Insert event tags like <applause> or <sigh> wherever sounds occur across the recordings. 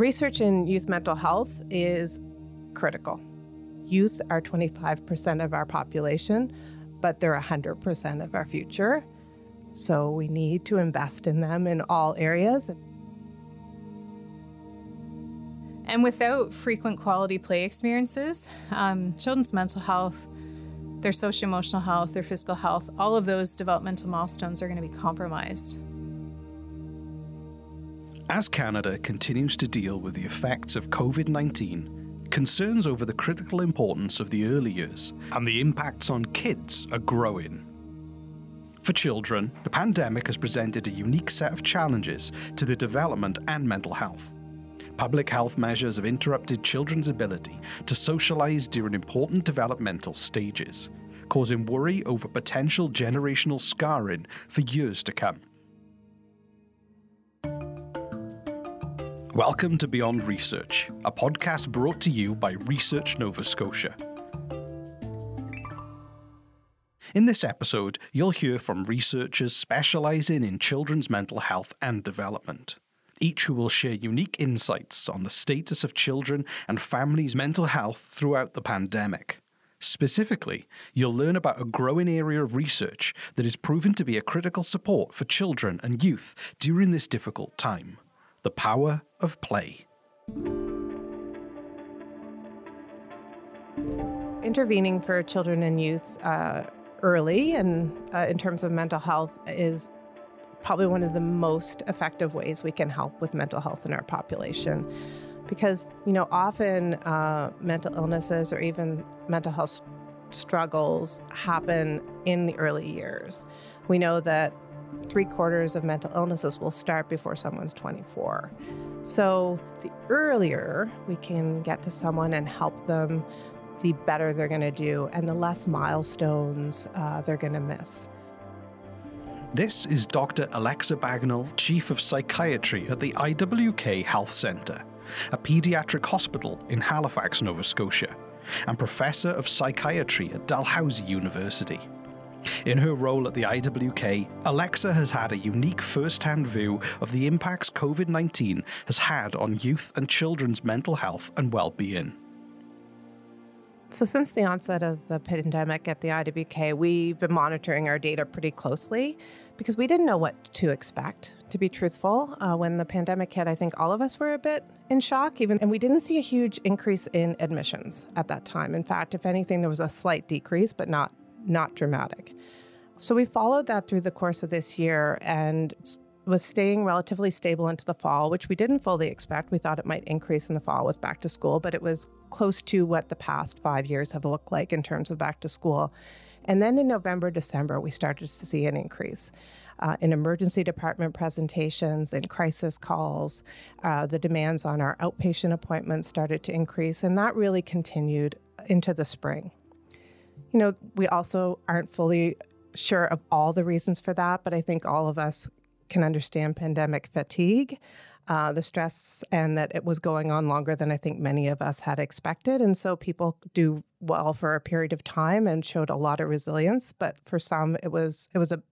Research in youth mental health is critical. Youth are 25% of our population, but they're 100% of our future. So we need to invest in them in all areas. And without frequent quality play experiences, um, children's mental health, their social emotional health, their physical health, all of those developmental milestones are going to be compromised. As Canada continues to deal with the effects of COVID 19, concerns over the critical importance of the early years and the impacts on kids are growing. For children, the pandemic has presented a unique set of challenges to their development and mental health. Public health measures have interrupted children's ability to socialise during important developmental stages, causing worry over potential generational scarring for years to come. Welcome to Beyond Research, a podcast brought to you by Research Nova Scotia. In this episode, you'll hear from researchers specialising in children's mental health and development. Each who will share unique insights on the status of children and families' mental health throughout the pandemic. Specifically, you'll learn about a growing area of research that is proven to be a critical support for children and youth during this difficult time the power of play. Intervening for children and youth uh, early and uh, in terms of mental health is probably one of the most effective ways we can help with mental health in our population. Because, you know, often uh, mental illnesses or even mental health struggles happen in the early years. We know that three quarters of mental illnesses will start before someone's 24. So the earlier we can get to someone and help them, the better they're going to do and the less milestones uh, they're going to miss. This is Dr. Alexa Bagnell, Chief of Psychiatry at the IWK Health Centre, a paediatric hospital in Halifax, Nova Scotia, and Professor of Psychiatry at Dalhousie University. In her role at the IWK, Alexa has had a unique first hand view of the impacts COVID 19 has had on youth and children's mental health and well being. So, since the onset of the pandemic at the IWK, we've been monitoring our data pretty closely because we didn't know what to expect. To be truthful, uh, when the pandemic hit, I think all of us were a bit in shock, even, and we didn't see a huge increase in admissions at that time. In fact, if anything, there was a slight decrease, but not not dramatic. So we followed that through the course of this year and was staying relatively stable into the fall, which we didn't fully expect. We thought it might increase in the fall with back to school, but it was close to what the past five years have looked like in terms of back to school. And then in November, December, we started to see an increase. Uh, in emergency department presentations and crisis calls, uh, the demands on our outpatient appointments started to increase, and that really continued into the spring. You know, we also aren't fully sure of all the reasons for that, but I think all of us can understand pandemic fatigue, uh, the stress, and that it was going on longer than I think many of us had expected. And so people do well for a period of time and showed a lot of resilience, but for some, it was it was a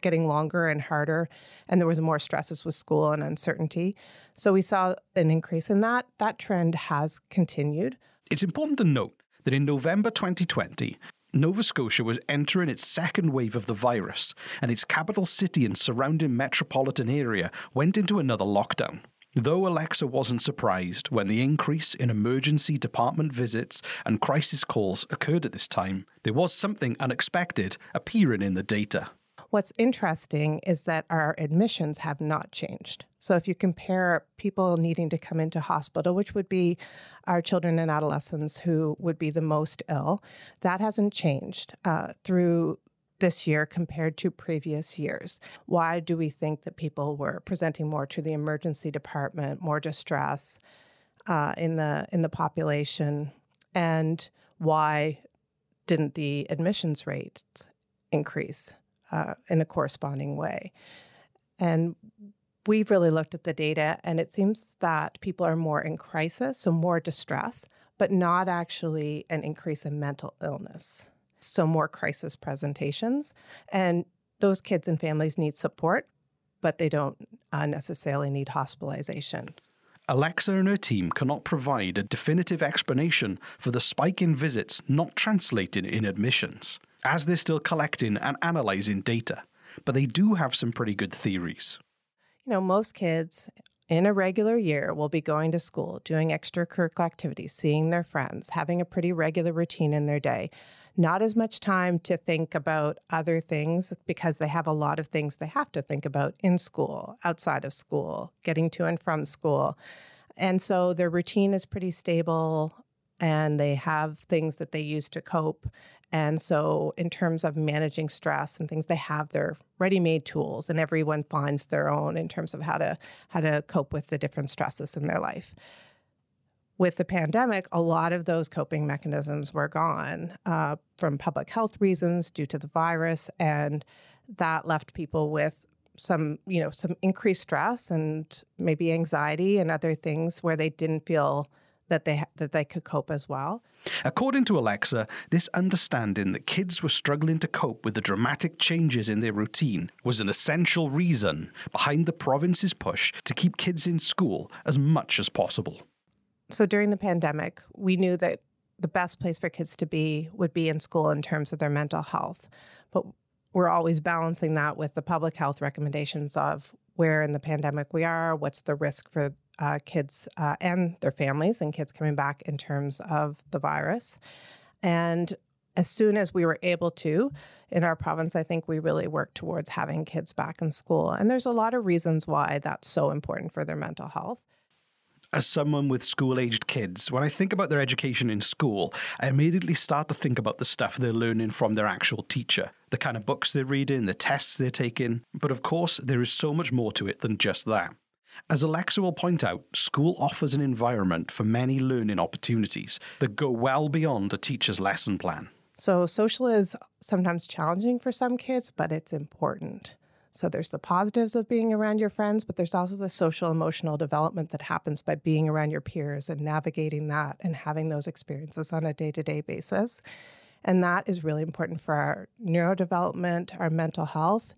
getting longer and harder and there was more stresses with school and uncertainty. So we saw an increase in that. That trend has continued. It's important to note that in November 2020, Nova Scotia was entering its second wave of the virus, and its capital city and surrounding metropolitan area went into another lockdown. Though Alexa wasn't surprised when the increase in emergency department visits and crisis calls occurred at this time, there was something unexpected appearing in the data. What's interesting is that our admissions have not changed. So if you compare people needing to come into hospital, which would be our children and adolescents who would be the most ill, that hasn't changed uh, through this year compared to previous years. Why do we think that people were presenting more to the emergency department, more distress uh, in the in the population, and why didn't the admissions rates increase? Uh, in a corresponding way. And we've really looked at the data, and it seems that people are more in crisis, so more distress, but not actually an increase in mental illness. So, more crisis presentations. And those kids and families need support, but they don't uh, necessarily need hospitalization. Alexa and her team cannot provide a definitive explanation for the spike in visits not translated in admissions, as they're still collecting and analysing data. But they do have some pretty good theories. You know, most kids in a regular year will be going to school, doing extracurricular activities, seeing their friends, having a pretty regular routine in their day. Not as much time to think about other things because they have a lot of things they have to think about in school, outside of school, getting to and from school. And so their routine is pretty stable and they have things that they use to cope. And so, in terms of managing stress and things, they have their ready-made tools, and everyone finds their own in terms of how to how to cope with the different stresses in their life. With the pandemic, a lot of those coping mechanisms were gone uh, from public health reasons due to the virus, and that left people with some, you know, some increased stress and maybe anxiety and other things where they didn't feel that they that they could cope as well. According to Alexa, this understanding that kids were struggling to cope with the dramatic changes in their routine was an essential reason behind the province's push to keep kids in school as much as possible. So during the pandemic, we knew that the best place for kids to be would be in school in terms of their mental health. But we're always balancing that with the public health recommendations of where in the pandemic we are, what's the risk for uh, kids uh, and their families and kids coming back in terms of the virus. And as soon as we were able to, in our province, I think we really worked towards having kids back in school. And there's a lot of reasons why that's so important for their mental health. As someone with school aged kids, when I think about their education in school, I immediately start to think about the stuff they're learning from their actual teacher, the kind of books they're reading, the tests they're taking. But of course, there is so much more to it than just that. As Alexa will point out, school offers an environment for many learning opportunities that go well beyond a teacher's lesson plan. So, social is sometimes challenging for some kids, but it's important. So, there's the positives of being around your friends, but there's also the social emotional development that happens by being around your peers and navigating that and having those experiences on a day to day basis. And that is really important for our neurodevelopment, our mental health,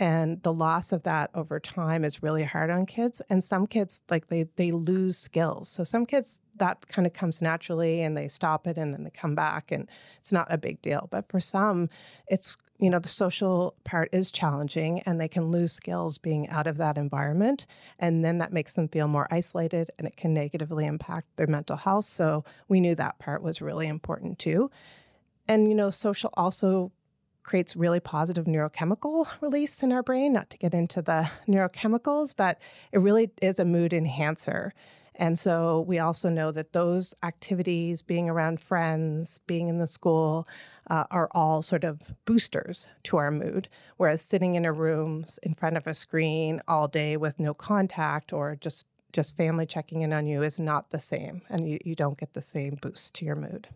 and the loss of that over time is really hard on kids and some kids like they they lose skills. So some kids that kind of comes naturally and they stop it and then they come back and it's not a big deal. But for some it's you know the social part is challenging and they can lose skills being out of that environment and then that makes them feel more isolated and it can negatively impact their mental health. So we knew that part was really important too. And you know social also creates really positive neurochemical <laughs> release in our brain, not to get into the <laughs> neurochemicals, but it really is a mood enhancer. And so we also know that those activities, being around friends, being in the school, uh, are all sort of boosters to our mood. Whereas sitting in a room in front of a screen all day with no contact or just just family checking in on you is not the same, and you, you don't get the same boost to your mood.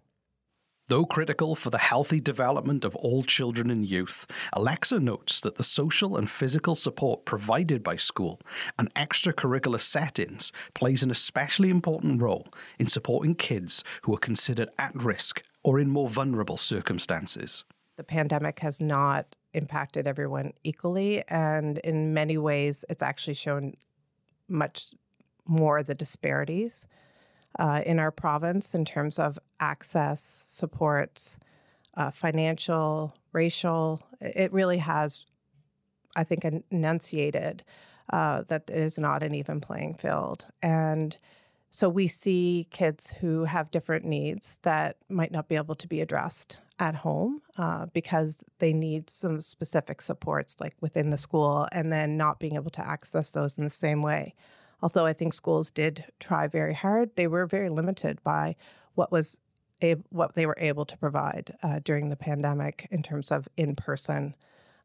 Though critical for the healthy development of all children and youth, Alexa notes that the social and physical support provided by school and extracurricular settings plays an especially important role in supporting kids who are considered at risk or in more vulnerable circumstances. The pandemic has not impacted everyone equally, and in many ways, it's actually shown much more the disparities uh, in our province in terms of access, supports, uh, financial, racial. It really has, I think, enunciated uh, that it is not an even playing field. And so we see kids who have different needs that might not be able to be addressed at home uh, because they need some specific supports, like within the school, and then not being able to access those in the same way although I think schools did try very hard, they were very limited by what was a, what they were able to provide uh, during the pandemic in terms of in-person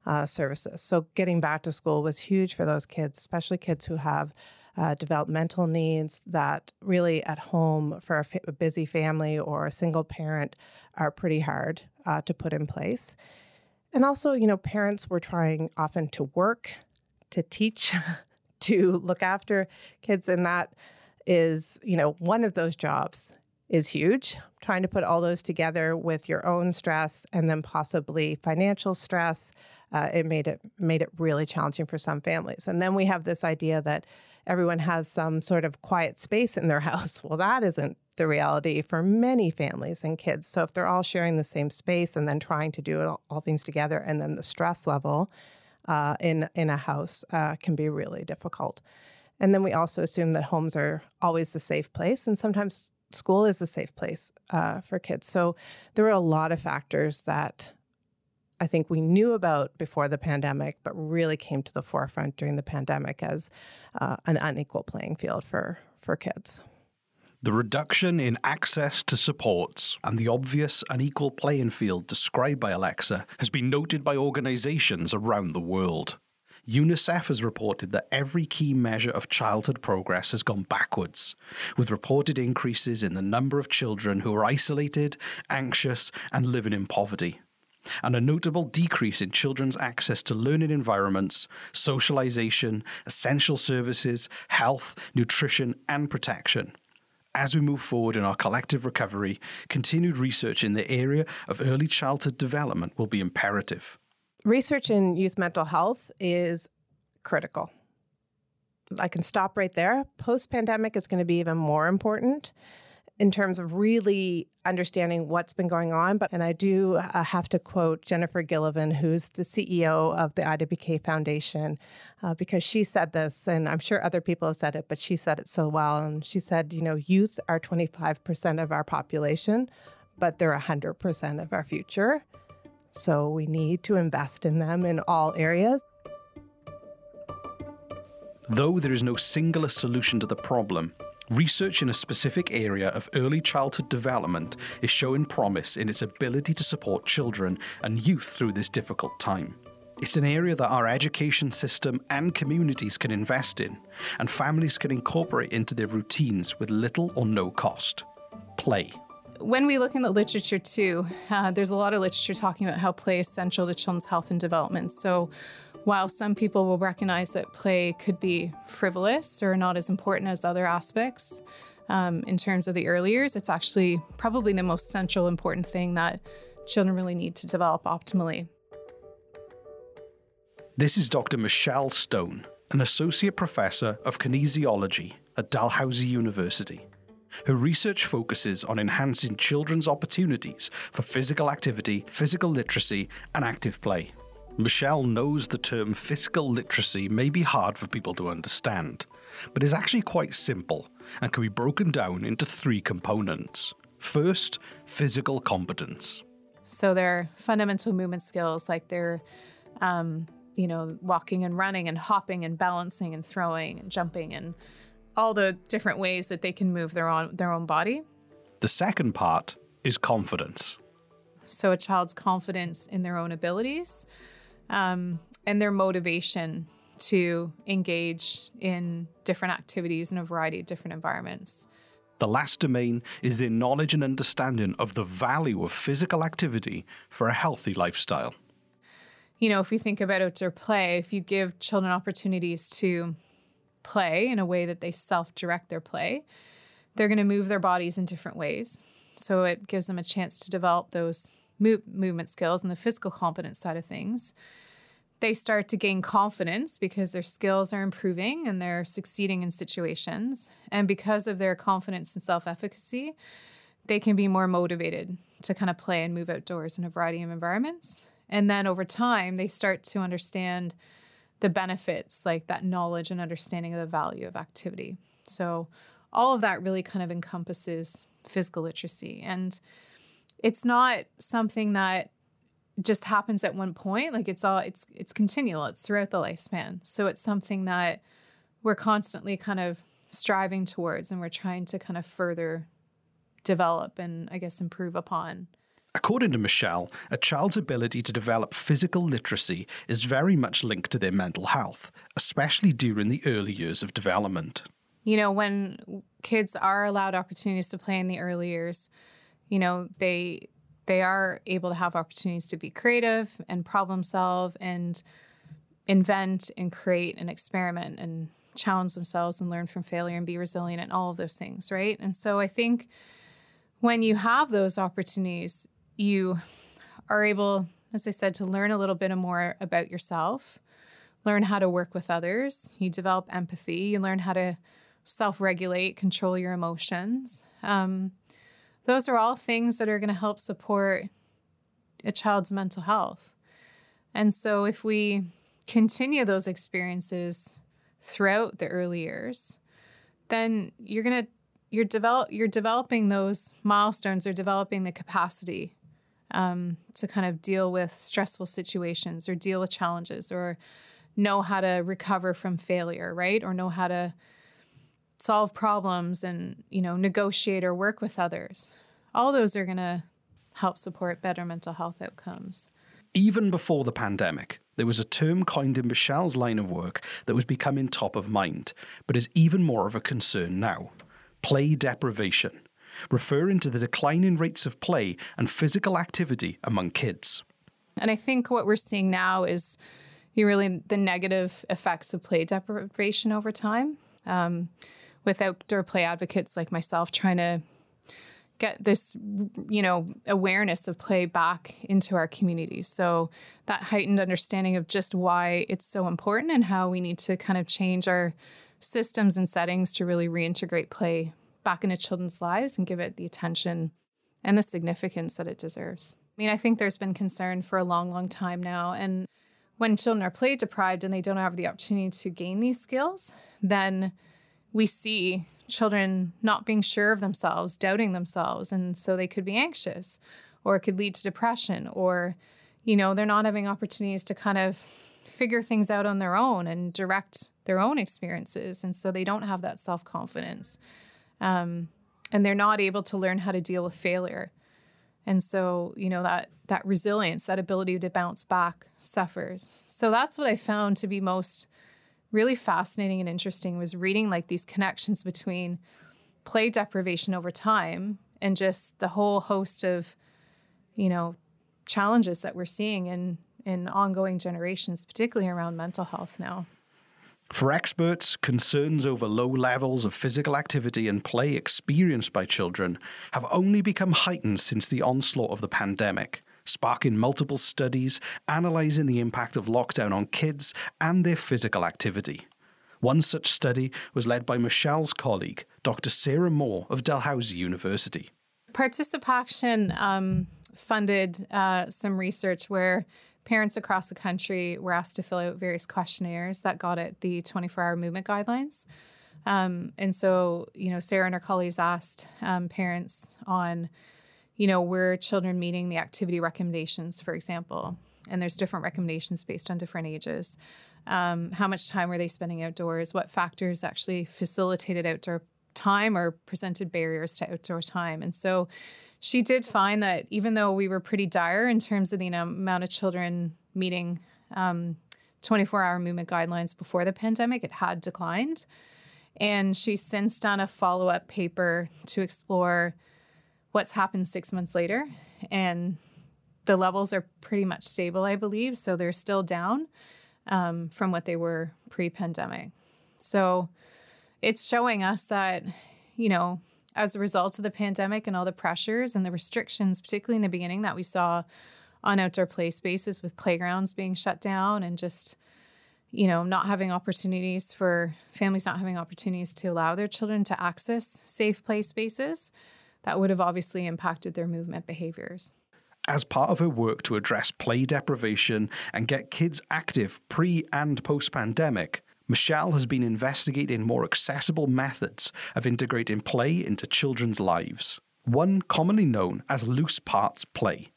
uh, services. So getting back to school was huge for those kids, especially kids who have uh, developmental needs that really at home for a, fa- a, busy family or a single parent are pretty hard uh, to put in place. And also, you know, parents were trying often to work, to teach, <laughs> to look after kids and that is you know one of those jobs is huge trying to put all those together with your own stress and then possibly financial stress uh, it made it made it really challenging for some families. And then we have this idea that everyone has some sort of quiet space in their <laughs> house. Well, that isn't the reality for many families and kids. So if they're all sharing the same space and then trying to do all, all things together, and then the stress level uh, in in a house uh, can be really difficult. And then we also assume that homes are always the safe place, and sometimes school is the safe place uh, for kids. So there were a lot of factors that I think we knew about before the pandemic, but really came to the forefront during the pandemic as uh, an unequal playing field for, for kids. The reduction in access to supports and the obvious unequal playing field described by Alexa has been noted by organizations around the world. UNICEF has reported that every key measure of childhood progress has gone backwards, with reported increases in the number of children who are isolated, anxious, and living in poverty and a notable decrease in children's access to learning environments, socialization, essential services, health, nutrition, and protection. As we move forward in our collective recovery, continued research in the area of early childhood development will be imperative. Research in youth mental health is critical. I can stop right there. Post pandemic is going to be even more important in terms of really understanding what's been going on. But and I do uh, have to quote Jennifer Gillivan, who's the CEO of the IWK Foundation, uh, because she said this, and I'm sure other people have said it, but she said it so well. And she said, you know, youth are 25% of our population, but they're 100% of our future. So we need to invest in them in all areas. Though there is no singular solution to the problem, Research in a specific area of early childhood development is showing promise in its ability to support children and youth through this difficult time. It's an area that our education system and communities can invest in, and families can incorporate into their routines with little or no cost. Play. When we look in the literature too, uh, there's a lot of literature talking about how play is essential to children's health and development. So, while some people will recognize that play could be frivolous or not as important as other aspects um, in terms of the early years, it's actually probably the most central important thing that children really need to develop optimally. This is Dr. Michelle Stone, an associate professor of kinesiology at Dalhousie University. Her research focuses on enhancing children's opportunities for physical activity, physical literacy, and active play. Michelle knows the term physical literacy may be hard for people to understand, but is actually quite simple and can be broken down into three components. First, physical competence. So they're fundamental movement skills like they're, um, you know, walking and running and hopping and balancing and throwing and jumping and all the different ways that they can move their own their own body. The second part is confidence. So a child's confidence in their own abilities um, and their motivation to engage in different activities in a variety of different environments. The last domain is their knowledge and understanding of the value of physical activity for a healthy lifestyle. You know, if you think about outdoor play, if you give children opportunities to play in a way that they self direct their play, they're going to move their bodies in different ways. So it gives them a chance to develop those move, movement skills and the physical competence side of things, they start to gain confidence because their skills are improving and they're succeeding in situations. And because of their confidence and self efficacy, they can be more motivated to kind of play and move outdoors in a variety of environments. And then over time, they start to understand the benefits, like that knowledge and understanding of the value of activity. So, all of that really kind of encompasses physical literacy. And it's not something that just happens at one point like it's all it's it's continual it's throughout the lifespan so it's something that we're constantly kind of striving towards and we're trying to kind of further develop and i guess improve upon According to Michelle, a child's ability to develop physical literacy is very much linked to their mental health, especially during the early years of development. You know, when kids are allowed opportunities to play in the early years, you know they they are able to have opportunities to be creative and problem solve and invent and create and experiment and challenge themselves and learn from failure and be resilient and all of those things right and so i think when you have those opportunities you are able as I said, to learn a little bit more about yourself, learn how to work with others. You develop empathy, you learn how to self regulate, control your emotions. Um, those are all things that are going to help support a child's mental health. And so, if we continue those experiences throughout the early years, then you're going to you're develop you're developing those milestones or developing the capacity um, to kind of deal with stressful situations or deal with challenges or know how to recover from failure, right? Or know how to solve problems and you know negotiate or work with others. All those are going to help support better mental health outcomes. Even before the pandemic, there was a term coined in Michelle's line of work that was becoming top of mind, but is even more of a concern now play deprivation, referring to the declining rates of play and physical activity among kids. And I think what we're seeing now is really the negative effects of play deprivation over time. Um, with outdoor play advocates like myself trying to get this you know awareness of play back into our community. So that heightened understanding of just why it's so important and how we need to kind of change our systems and settings to really reintegrate play back into children's lives and give it the attention and the significance that it deserves. I mean i think there's been concern for a long long time now and when children are play deprived and they don't have the opportunity to gain these skills then we see children not being sure of themselves, doubting themselves. And so they could be anxious or it could lead to depression or, you know, they're not having opportunities to kind of figure things out on their own and direct their own experiences. And so they don't have that self confidence. Um, and they're not able to learn how to deal with failure. And so, you know, that that resilience, that ability to bounce back suffers. So that's what I found to be most really fascinating and interesting was reading like these connections between play deprivation over time and just the whole host of you know challenges that we're seeing in in ongoing generations particularly around mental health now. For experts, concerns over low levels of physical activity and play experienced by children have only become heightened since the onslaught of the pandemic sparking multiple studies analysing the impact of lockdown on kids and their physical activity. One such study was led by Michelle's colleague, Dr. Sarah Moore of Dalhousie University. ParticipACTION um, funded uh, some research where parents across the country were asked to fill out various questionnaires that got at the 24 hour movement guidelines. Um, and so, you know, Sarah and her colleagues asked um, parents on you know, were children meeting the activity recommendations, for example? And there's different recommendations based on different ages. Um, how much time were they spending outdoors? What factors actually facilitated outdoor time or presented barriers to outdoor time? And so she did find that even though we were pretty dire in terms of the amount of children meeting um, 24 hour movement guidelines before the pandemic, it had declined. And she's since done a follow up paper to explore what's happened six months later. And the levels are pretty much stable, I believe. So they're still down um, from what they were pre pandemic. So it's showing us that, you know, as a result of the pandemic and all the pressures and the restrictions, particularly in the beginning that we saw on outdoor play spaces with playgrounds being shut down and just, you know, not having opportunities for families not having opportunities to allow their children to access safe play spaces that would have obviously impacted their movement behaviors. As part of her work to address play deprivation and get kids active pre and post pandemic, Michelle has been investigating more accessible methods of integrating play into children's lives, one commonly known as loose parts play.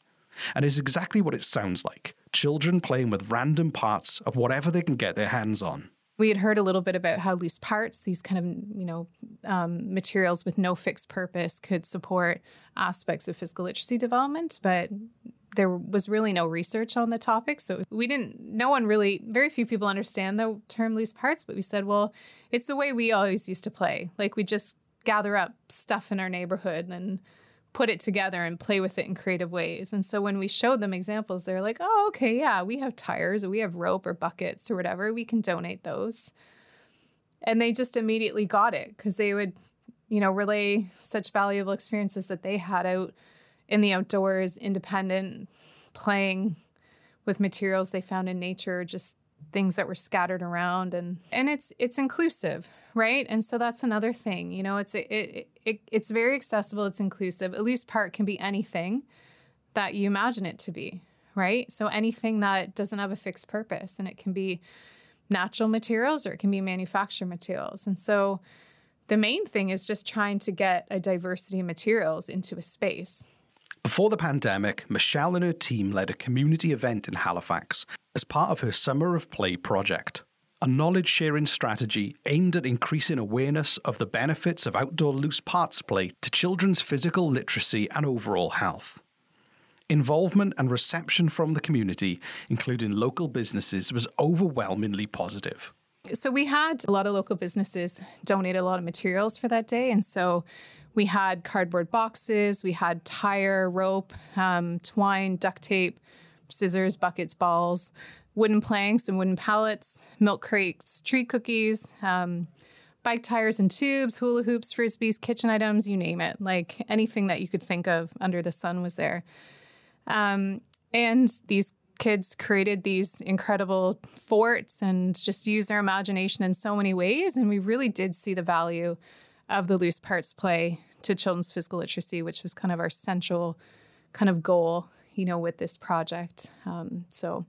And is exactly what it sounds like children playing with random parts of whatever they can get their hands on we had heard a little bit about how loose parts, these kind of you know um, materials with no fixed purpose, could support aspects of physical literacy development, but there was really no research on the topic. So we didn't, no one really, very few people understand the term loose parts, but we said, well, it's the way we always used to play. Like we just gather up stuff in our neighborhood and put it together and play with it in creative ways. And so when we showed them examples, they're like, oh, okay, yeah, we have tires or we have rope or buckets or whatever. We can donate those. And they just immediately got it because they would, you know, relay such valuable experiences that they had out in the outdoors, independent, playing with materials they found in nature, just things that were scattered around and and it's it's inclusive, right? And so that's another thing, you know, it's it, it it's very accessible, it's inclusive. A loose part can be anything that you imagine it to be, right? So anything that doesn't have a fixed purpose and it can be natural materials or it can be manufactured materials. And so the main thing is just trying to get a diversity of materials into a space. Before the pandemic, Michelle and her team led a community event in Halifax as part of her Summer of Play project, a knowledge sharing strategy aimed at increasing awareness of the benefits of outdoor loose parts play to children's physical literacy and overall health. Involvement and reception from the community, including local businesses, was overwhelmingly positive. So we had a lot of local businesses donate a lot of materials for that day. And so we had cardboard boxes, we had tire, rope, um, twine, duct tape, scissors, buckets, balls, wooden planks and wooden pallets, milk crates, tree cookies, um, bike tires and tubes, hula hoops, frisbees, kitchen items, you name it. Like anything that you could think of under the sun was there. Um, and these kids created these incredible forts and just used their imagination in so many ways. And we really did see the value of the loose parts play to children's physical literacy, which was kind of our central kind of goal, you know, with this project. Um, so,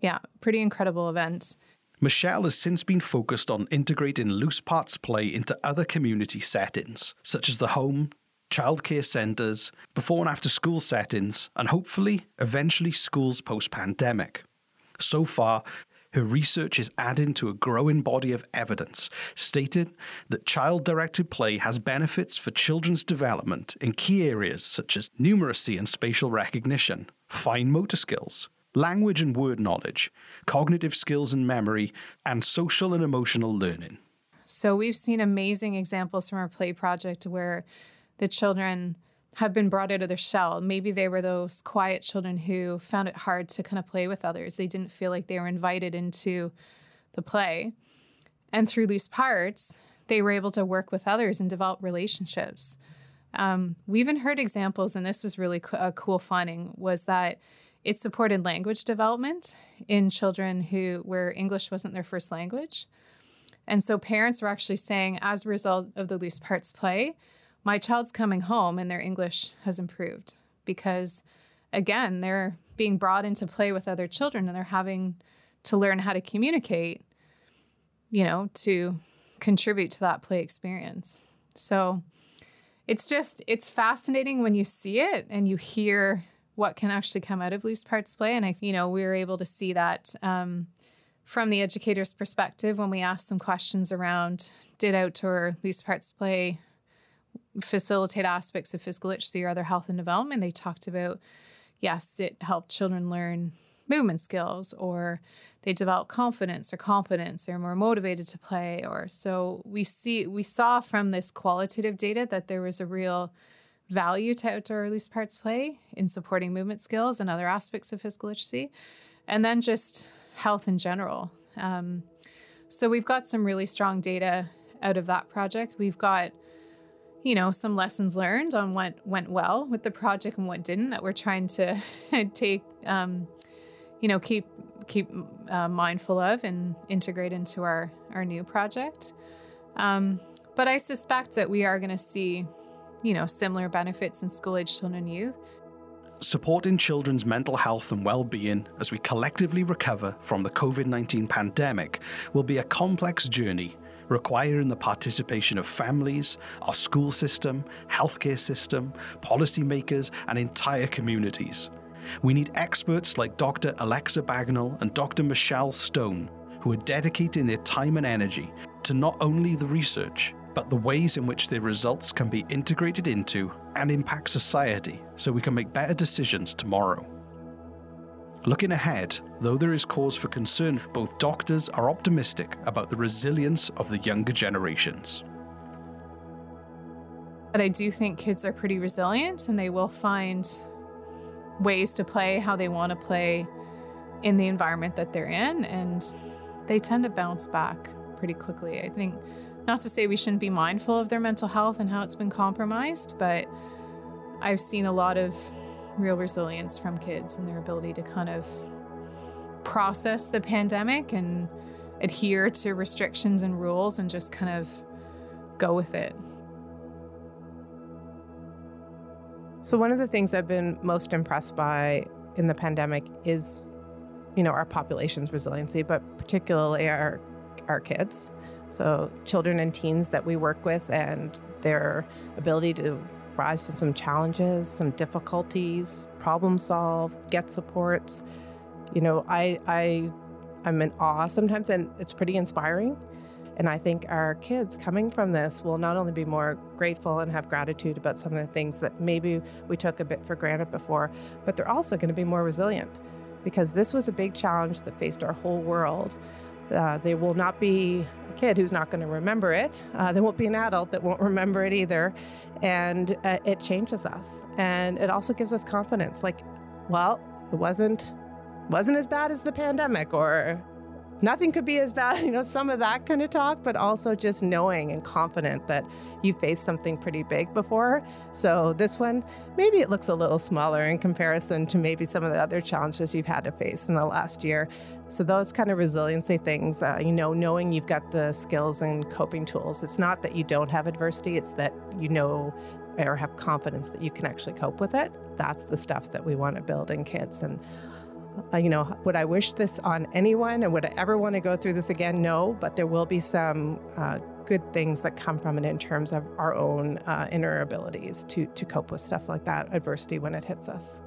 yeah, pretty incredible event. Michelle has since been focused on integrating loose parts play into other community settings, such as the home, childcare centres, before and after school settings, and hopefully, eventually, schools post pandemic. So far, her research is adding to a growing body of evidence stating that child directed play has benefits for children's development in key areas such as numeracy and spatial recognition, fine motor skills, language and word knowledge, cognitive skills and memory, and social and emotional learning. So, we've seen amazing examples from our play project where the children have been brought out of their shell. Maybe they were those quiet children who found it hard to kind of play with others. They didn't feel like they were invited into the play. And through these parts, they were able to work with others and develop relationships. Um, we even heard examples, and this was really co- a cool finding, was that it supported language development in children who where English wasn't their first language. And so parents were actually saying, as a result of the loose parts play, my child's coming home and their English has improved because, again, they're being brought into play with other children and they're having to learn how to communicate, you know, to contribute to that play experience. So it's just, it's fascinating when you see it and you hear what can actually come out of loose parts play. And I, you know, we were able to see that um, from the educator's perspective when we asked some questions around did outdoor loose parts play facilitate aspects of physical literacy or other health and development. They talked about, yes, it helped children learn movement skills or they develop confidence or competence they're more motivated to play or so we see we saw from this qualitative data that there was a real value to outdoor loose parts play in supporting movement skills and other aspects of physical literacy and then just health in general um, so we've got some really strong data out of that project we've got you know, some lessons learned on what went well with the project and what didn't that we're trying to <laughs> take, um, you know, keep keep uh, mindful of and integrate into our our new project. Um, but I suspect that we are going to see, you know, similar benefits in school aged children and youth. Supporting children's mental health and well being as we collectively recover from the COVID 19 pandemic will be a complex journey requiring the participation of families, our school system, healthcare system, policymakers, and entire communities. We need experts like Dr. Alexa Bagnell and Dr. Michelle Stone, who are dedicating their time and energy to not only the research, but the ways in which their results can be integrated into and impact society so we can make better decisions tomorrow. Looking ahead, though there is cause for concern, both doctors are optimistic about the resilience of the younger generations. But I do think kids are pretty resilient and they will find ways to play how they want to play in the environment that they're in. And they tend to bounce back pretty quickly. I think, not to say we shouldn't be mindful of their mental health and how it's been compromised, but I've seen a lot of real resilience from kids and their ability to kind of process the pandemic and adhere to restrictions and rules and just kind of go with it. So, one of the things I've been most impressed by in the pandemic is, you know, our population's resiliency, but particularly our, our kids. So, children and teens that we work with and their ability to rise to some challenges, some difficulties, problem solve, get supports. You know, I, I, I'm in awe sometimes, and it's pretty inspiring. And I think our kids coming from this will not only be more grateful and have gratitude about some of the things that maybe we took a bit for granted before, but they're also going to be more resilient because this was a big challenge that faced our whole world. Uh, they will not be a kid who's not going to remember it. Uh, there won't be an adult that won't remember it either. And uh, it changes us. And it also gives us confidence like, well, it wasn't wasn't as bad as the pandemic or nothing could be as bad, <laughs> you know, some of that kind of talk, but also just knowing and confident that you faced something pretty big before. So this one, maybe it looks a little smaller in comparison to maybe some of the other challenges you've had to face in the last year. So those kind of resiliency things, uh, you know, knowing you've got the skills and coping tools. It's not that you don't have adversity, it's that you know or have confidence that you can actually cope with it. That's the stuff that we want to build in kids. And uh, you know, would I wish this on anyone and would I ever want to go through this again? No, but there will be some uh, good things that come from it in terms of our own uh, inner abilities to, to cope with stuff like that, adversity when it hits us.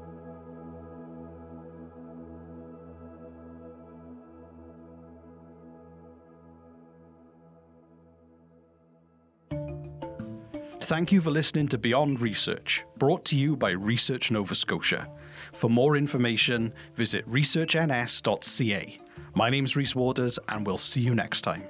Thank you for listening to Beyond Research, brought to you by Research Nova Scotia. For more information, visit researchns.ca. My name's Rhys Waters, and we'll see you next time.